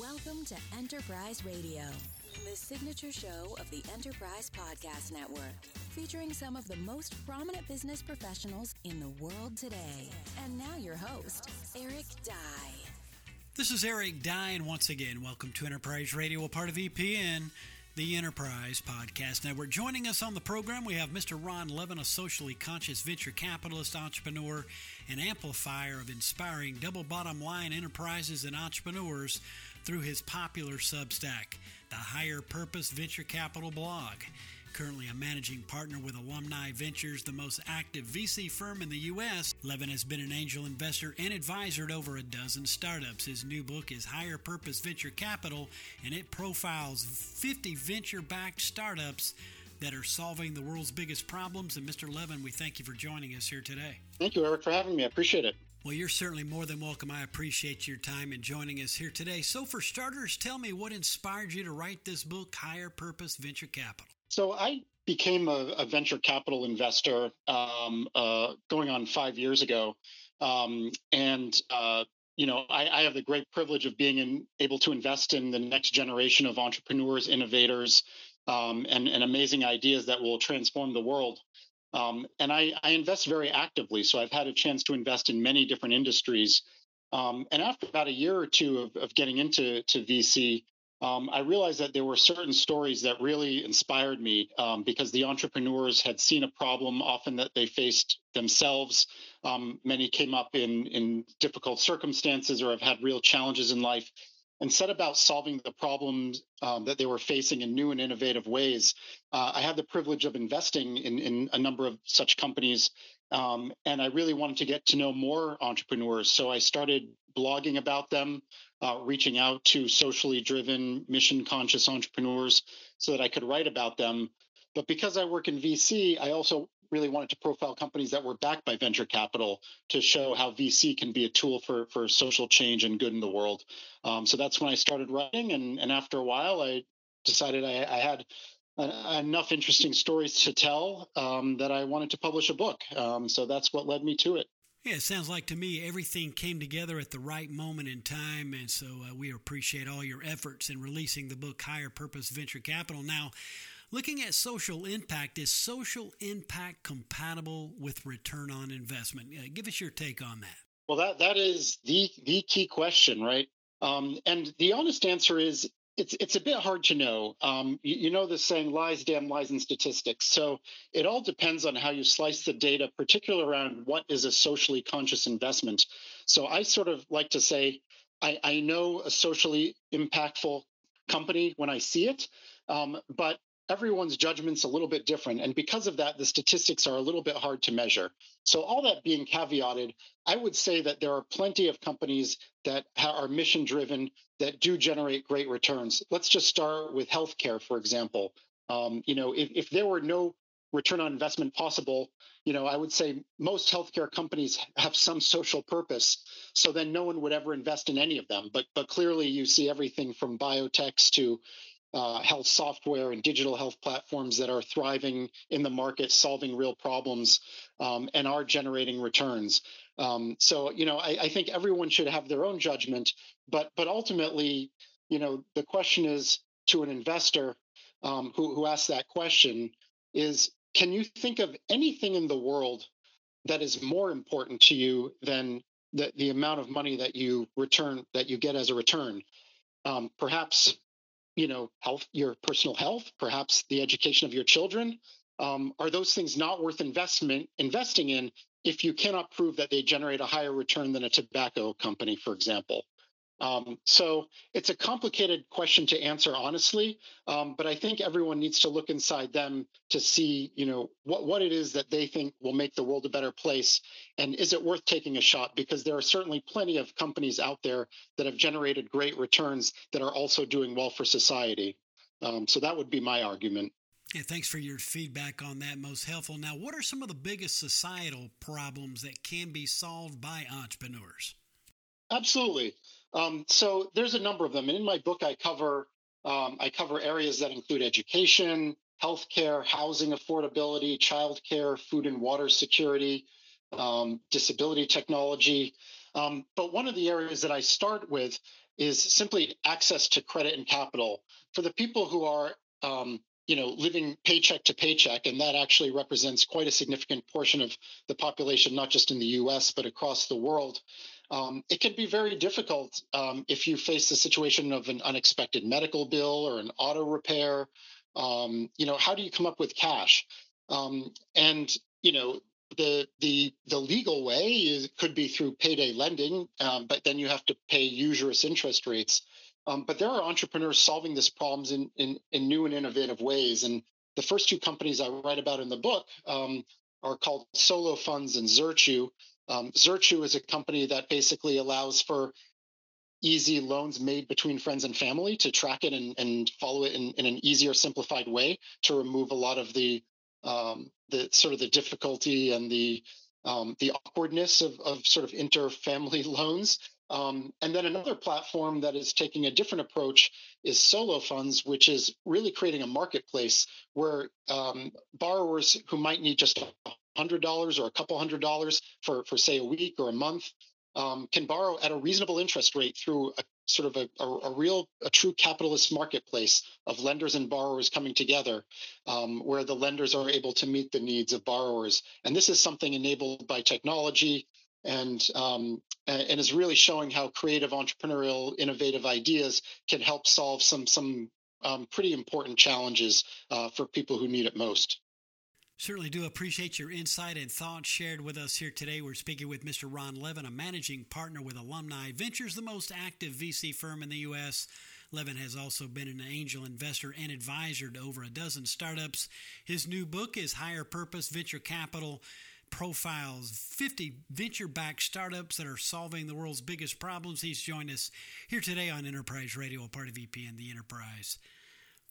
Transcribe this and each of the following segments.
Welcome to Enterprise Radio, the signature show of the Enterprise Podcast Network, featuring some of the most prominent business professionals in the world today. And now your host, Eric Dye. This is Eric Dye, and once again, welcome to Enterprise Radio, a part of EPN the Enterprise Podcast Network. Joining us on the program, we have Mr. Ron Levin, a socially conscious venture capitalist, entrepreneur, and amplifier of inspiring double bottom line enterprises and entrepreneurs through his popular Substack, the Higher Purpose Venture Capital blog. Currently a managing partner with Alumni Ventures, the most active VC firm in the U.S., Levin has been an angel investor and advisor to over a dozen startups. His new book is Higher Purpose Venture Capital, and it profiles 50 venture backed startups that are solving the world's biggest problems. And Mr. Levin, we thank you for joining us here today. Thank you, Eric, for having me. I appreciate it. Well, you're certainly more than welcome. I appreciate your time and joining us here today. So, for starters, tell me what inspired you to write this book, Higher Purpose Venture Capital. So I became a, a venture capital investor um, uh, going on five years ago, um, and uh, you know I, I, have the great privilege of being in, able to invest in the next generation of entrepreneurs, innovators, um, and, and, amazing ideas that will transform the world. Um, and I, I, invest very actively, so I've had a chance to invest in many different industries. Um, and after about a year or two of, of getting into to VC, um, I realized that there were certain stories that really inspired me um, because the entrepreneurs had seen a problem often that they faced themselves. Um, many came up in, in difficult circumstances or have had real challenges in life and set about solving the problems um, that they were facing in new and innovative ways. Uh, I had the privilege of investing in, in a number of such companies um, and I really wanted to get to know more entrepreneurs. So I started blogging about them, uh, reaching out to socially driven, mission conscious entrepreneurs so that I could write about them. But because I work in VC, I also really wanted to profile companies that were backed by venture capital to show how VC can be a tool for, for social change and good in the world. Um, so that's when I started writing. And, and after a while, I decided I, I had enough interesting stories to tell um, that I wanted to publish a book. Um, so that's what led me to it. Yeah, it sounds like to me everything came together at the right moment in time. And so uh, we appreciate all your efforts in releasing the book Higher Purpose Venture Capital. Now, looking at social impact, is social impact compatible with return on investment? Uh, give us your take on that. Well, that, that is the, the key question, right? Um, and the honest answer is it's it's a bit hard to know. Um, you, you, know the saying "lies, damn lies," and statistics. So it all depends on how you slice the data, particularly around what is a socially conscious investment. So I sort of like to say, I, I know a socially impactful company when I see it, um, but everyone's judgment's a little bit different. And because of that, the statistics are a little bit hard to measure. So, all that being caveated, I would say that there are plenty of companies that are mission driven that do generate great returns. Let's just start with healthcare, for example. Um, you know, if, if there were no return on investment possible, you know, I would say most healthcare companies have some social purpose. So then no one would ever invest in any of them. But but clearly you see everything from biotechs to uh, health software and digital health platforms that are thriving in the market, solving real problems, um, and are generating returns. Um, so, you know, I, I, think everyone should have their own judgment, but but ultimately, you know, the question is to an investor um, who who asks that question is, can you think of anything in the world that is more important to you than the, the amount of money that you return that you get as a return? Um, perhaps you know health your personal health perhaps the education of your children um, are those things not worth investment investing in if you cannot prove that they generate a higher return than a tobacco company for example um, so it's a complicated question to answer honestly, um, but I think everyone needs to look inside them to see, you know, what, what it is that they think will make the world a better place, and is it worth taking a shot? Because there are certainly plenty of companies out there that have generated great returns that are also doing well for society. Um, so that would be my argument. Yeah, thanks for your feedback on that. Most helpful. Now, what are some of the biggest societal problems that can be solved by entrepreneurs? Absolutely. Um, so there's a number of them, and in my book, I cover um, I cover areas that include education, healthcare, housing affordability, childcare, food and water security, um, disability technology. Um, but one of the areas that I start with is simply access to credit and capital for the people who are um, you know living paycheck to paycheck and that actually represents quite a significant portion of the population not just in the us but across the world um, it can be very difficult um, if you face the situation of an unexpected medical bill or an auto repair um, you know how do you come up with cash um, and you know the the the legal way is, could be through payday lending, um, but then you have to pay usurious interest rates. Um, but there are entrepreneurs solving this problems in, in, in new and innovative ways. And the first two companies I write about in the book are called Solo Funds and Zirtue. Um, is a company that basically allows for easy loans made between friends and family to track it and, and follow it in, in an easier, simplified way to remove a lot of the um, the sort of the difficulty and the um, the awkwardness of, of sort of inter-family loans. Um, and then another platform that is taking a different approach is Solo Funds, which is really creating a marketplace where um, borrowers who might need just $100 or a couple hundred dollars for, for say, a week or a month um, can borrow at a reasonable interest rate through a sort of a, a, a, real, a true capitalist marketplace of lenders and borrowers coming together, um, where the lenders are able to meet the needs of borrowers. And this is something enabled by technology and um, and is really showing how creative, entrepreneurial, innovative ideas can help solve some some um, pretty important challenges uh, for people who need it most. Certainly do appreciate your insight and thoughts shared with us here today. We're speaking with Mr. Ron Levin, a managing partner with Alumni Ventures, the most active VC firm in the U.S. Levin has also been an angel investor and advisor to over a dozen startups. His new book is Higher Purpose Venture Capital profiles 50 venture backed startups that are solving the world's biggest problems. He's joined us here today on Enterprise Radio, a part of EPN, the Enterprise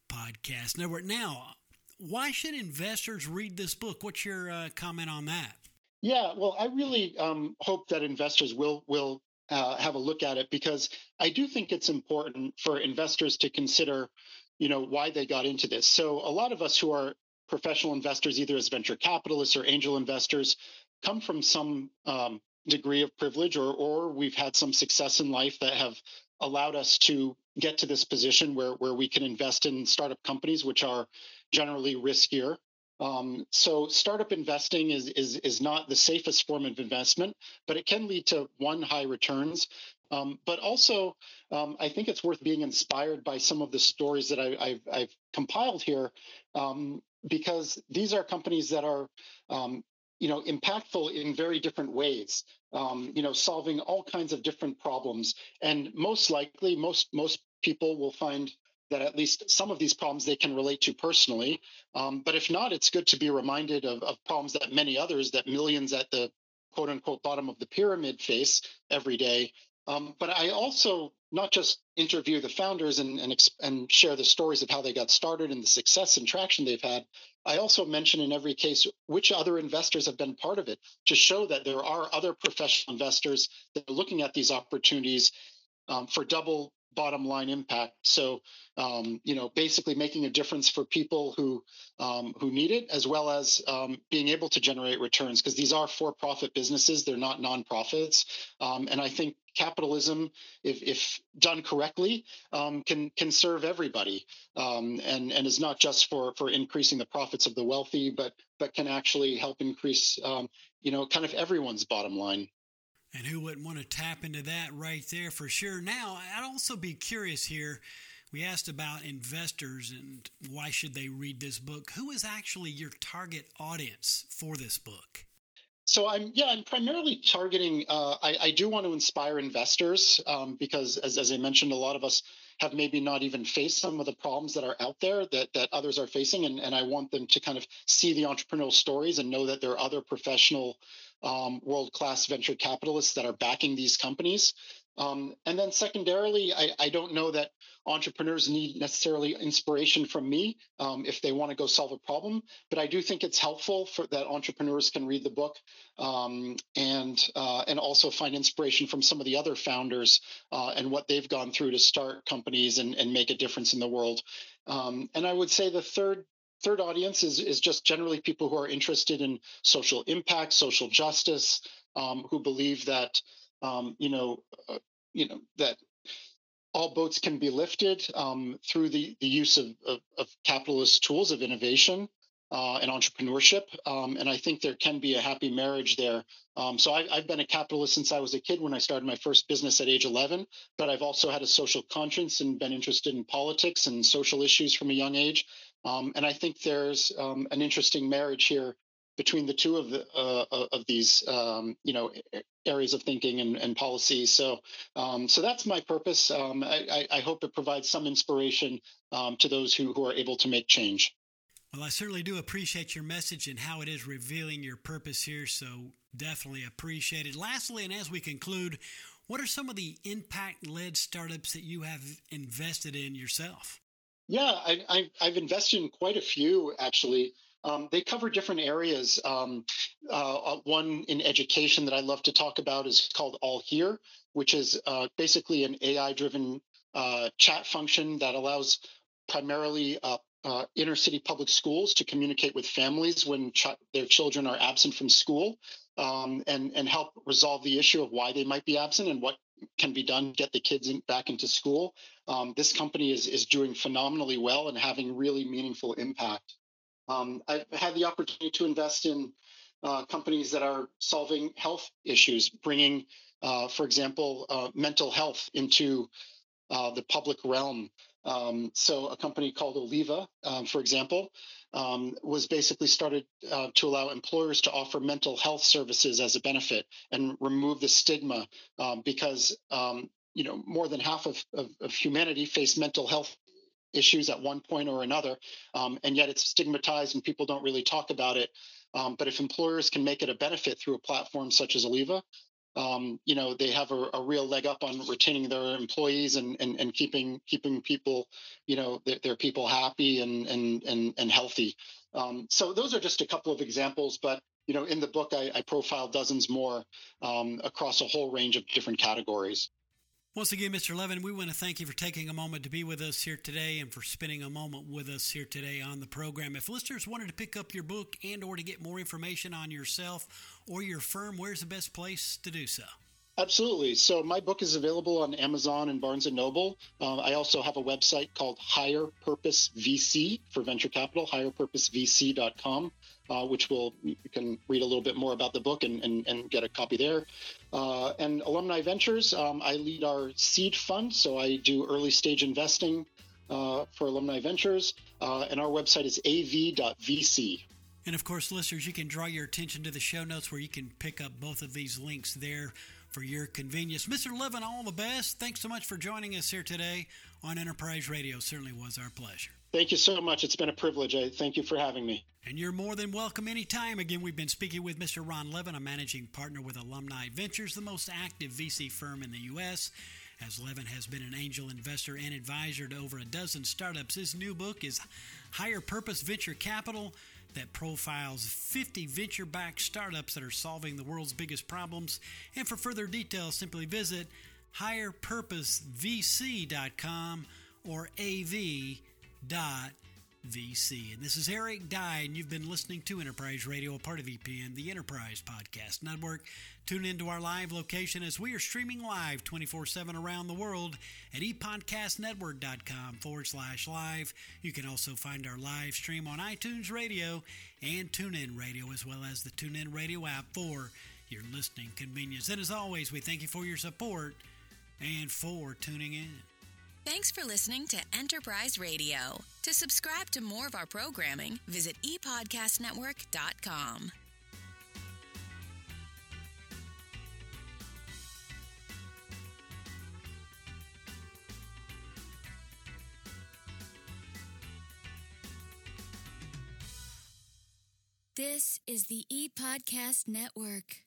Podcast Network. Now, why should investors read this book? What's your uh, comment on that? Yeah, well, I really um, hope that investors will will uh, have a look at it because I do think it's important for investors to consider, you know, why they got into this. So a lot of us who are professional investors, either as venture capitalists or angel investors, come from some um, degree of privilege, or or we've had some success in life that have allowed us to get to this position where where we can invest in startup companies, which are generally riskier. Um, so startup investing is, is is not the safest form of investment, but it can lead to one high returns. Um, but also, um, I think it's worth being inspired by some of the stories that I, have compiled here, um, because these are companies that are, um, you know, impactful in very different ways. Um, you know, solving all kinds of different problems, and most likely, most most people will find that at least some of these problems they can relate to personally. Um, but if not, it's good to be reminded of, of problems that many others, that millions at the quote unquote bottom of the pyramid face every day. Um, but I also not just interview the founders and, and, and share the stories of how they got started and the success and traction they've had. I also mention in every case which other investors have been part of it to show that there are other professional investors that are looking at these opportunities um, for double bottom line impact. So, um, you know, basically making a difference for people who um, who need it, as well as um, being able to generate returns, because these are for-profit businesses; they're not nonprofits. Um, and I think capitalism, if, if done correctly, um, can can serve everybody, um, and and is not just for for increasing the profits of the wealthy, but but can actually help increase, you know, kind of everyone's bottom line. And who wouldn't want to tap into that right there for sure? Now, I'd also be curious here. We asked about investors and why should they read this book. Who is actually your target audience for this book? So I'm yeah I'm primarily targeting. Uh, I, I, do want to inspire investors um, because as, as I mentioned, a lot of us have maybe not even faced some of the problems that are out there that that others are facing, and, and I want them to kind of see the entrepreneurial stories and know that there are other professional um, world class venture capitalists that are backing these companies. Um, and then secondarily, I, I, don't know that entrepreneurs need necessarily inspiration from me um, if they want to go solve a problem, but I do think it's helpful for that entrepreneurs can read the book um, and uh, and also find inspiration from some of the other founders uh, and what they've gone through to start companies and, and make a difference in the world. Um, and I would say the third third audience is, is just generally people who are interested in social impact, social justice, um, who believe that um, you know uh, you know that all boats can be lifted um, through the, the use of, of, of, capitalist tools of innovation uh, and entrepreneurship. Um, and I think there can be a happy marriage there. Um, so I, have been a capitalist since I was a kid when I started my first business at age 11, but I've also had a social conscience and been interested in politics and social issues from a young age. Um, and I think there's um, an interesting marriage here between the two of the uh, uh of these um, you know areas of thinking and, and policy. So um, so that's my purpose. Um, I, I, hope it provides some inspiration um, to those who, who are able to make change. Well, I certainly do appreciate your message and how it is revealing your purpose here. So definitely appreciate it. Lastly, and as we conclude, what are some of the impact led startups that you have invested in yourself? Yeah, I, have invested in quite a few actually. Um, they cover different areas. Um, uh, uh, one in education that I love to talk about is called AllHere, which is uh, basically an AI driven uh, chat function that allows primarily uh, uh, inner city public schools to communicate with families when ch- their children are absent from school um, and, and help resolve the issue of why they might be absent and what can be done get the kids in, back into school. Um, this company is, is doing phenomenally well and having really meaningful impact. Um, I've had the opportunity to invest in uh, companies that are solving health issues, bringing, uh, for example, uh, mental health into uh, the public realm. Um, so, a company called Oliva, um, for example, um, was basically started uh, to allow employers to offer mental health services as a benefit and remove the stigma um, because um, you know more than half of, of, of humanity face mental health issues at one point or another, um, and yet it's stigmatized and people don't really talk about it. Um, but if employers can make it a benefit through a platform such as Oliva, um, you know they have a, a, real leg up on retaining their employees and and, and keeping keeping people, you know, their, their people happy and and and and healthy. Um, so those are just a couple of examples, but you know, in the book I, I profile dozens more um, across a whole range of different categories. Once again, Mr. Levin, we want to thank you for taking a moment to be with us here today and for spending a moment with us here today on the program. If listeners wanted to pick up your book and or to get more information on yourself or your firm, where's the best place to do so? Absolutely. So my book is available on Amazon and Barnes and Noble. Uh, I also have a website called Higher Purpose VC for venture capital, higherpurposevc.com uh, which will you can read a little bit more about the book and, and, and get a copy there. Uh, and Alumni Ventures, um, I lead our seed fund, so I do early stage investing uh, for Alumni Ventures, uh, and our website is av.vc. And of course, listeners, you can draw your attention to the show notes where you can pick up both of these links there for your convenience. Mr. Levin, all the best. Thanks so much for joining us here today on Enterprise Radio. Certainly was our pleasure. Thank you so much. It's been a privilege. I thank you for having me. And you're more than welcome anytime. Again, we've been speaking with Mr. Ron Levin, a managing partner with Alumni Ventures, the most active VC firm in the U.S. As Levin has been an angel investor and advisor to over a dozen startups, his new book is Higher Purpose Venture Capital that profiles 50 venture backed startups that are solving the world's biggest problems. And for further details, simply visit higherpurposevc.com or AV dot VC. And this is Eric Dye, and you've been listening to Enterprise Radio, a part of EPN, the Enterprise Podcast Network. Tune into our live location as we are streaming live 24 7 around the world at epodcastnetwork.com forward slash live. You can also find our live stream on iTunes Radio and TuneIn Radio, as well as the TuneIn Radio app for your listening convenience. And as always, we thank you for your support and for tuning in. Thanks for listening to Enterprise Radio. To subscribe to more of our programming, visit epodcastnetwork.com. This is the ePodcast Network.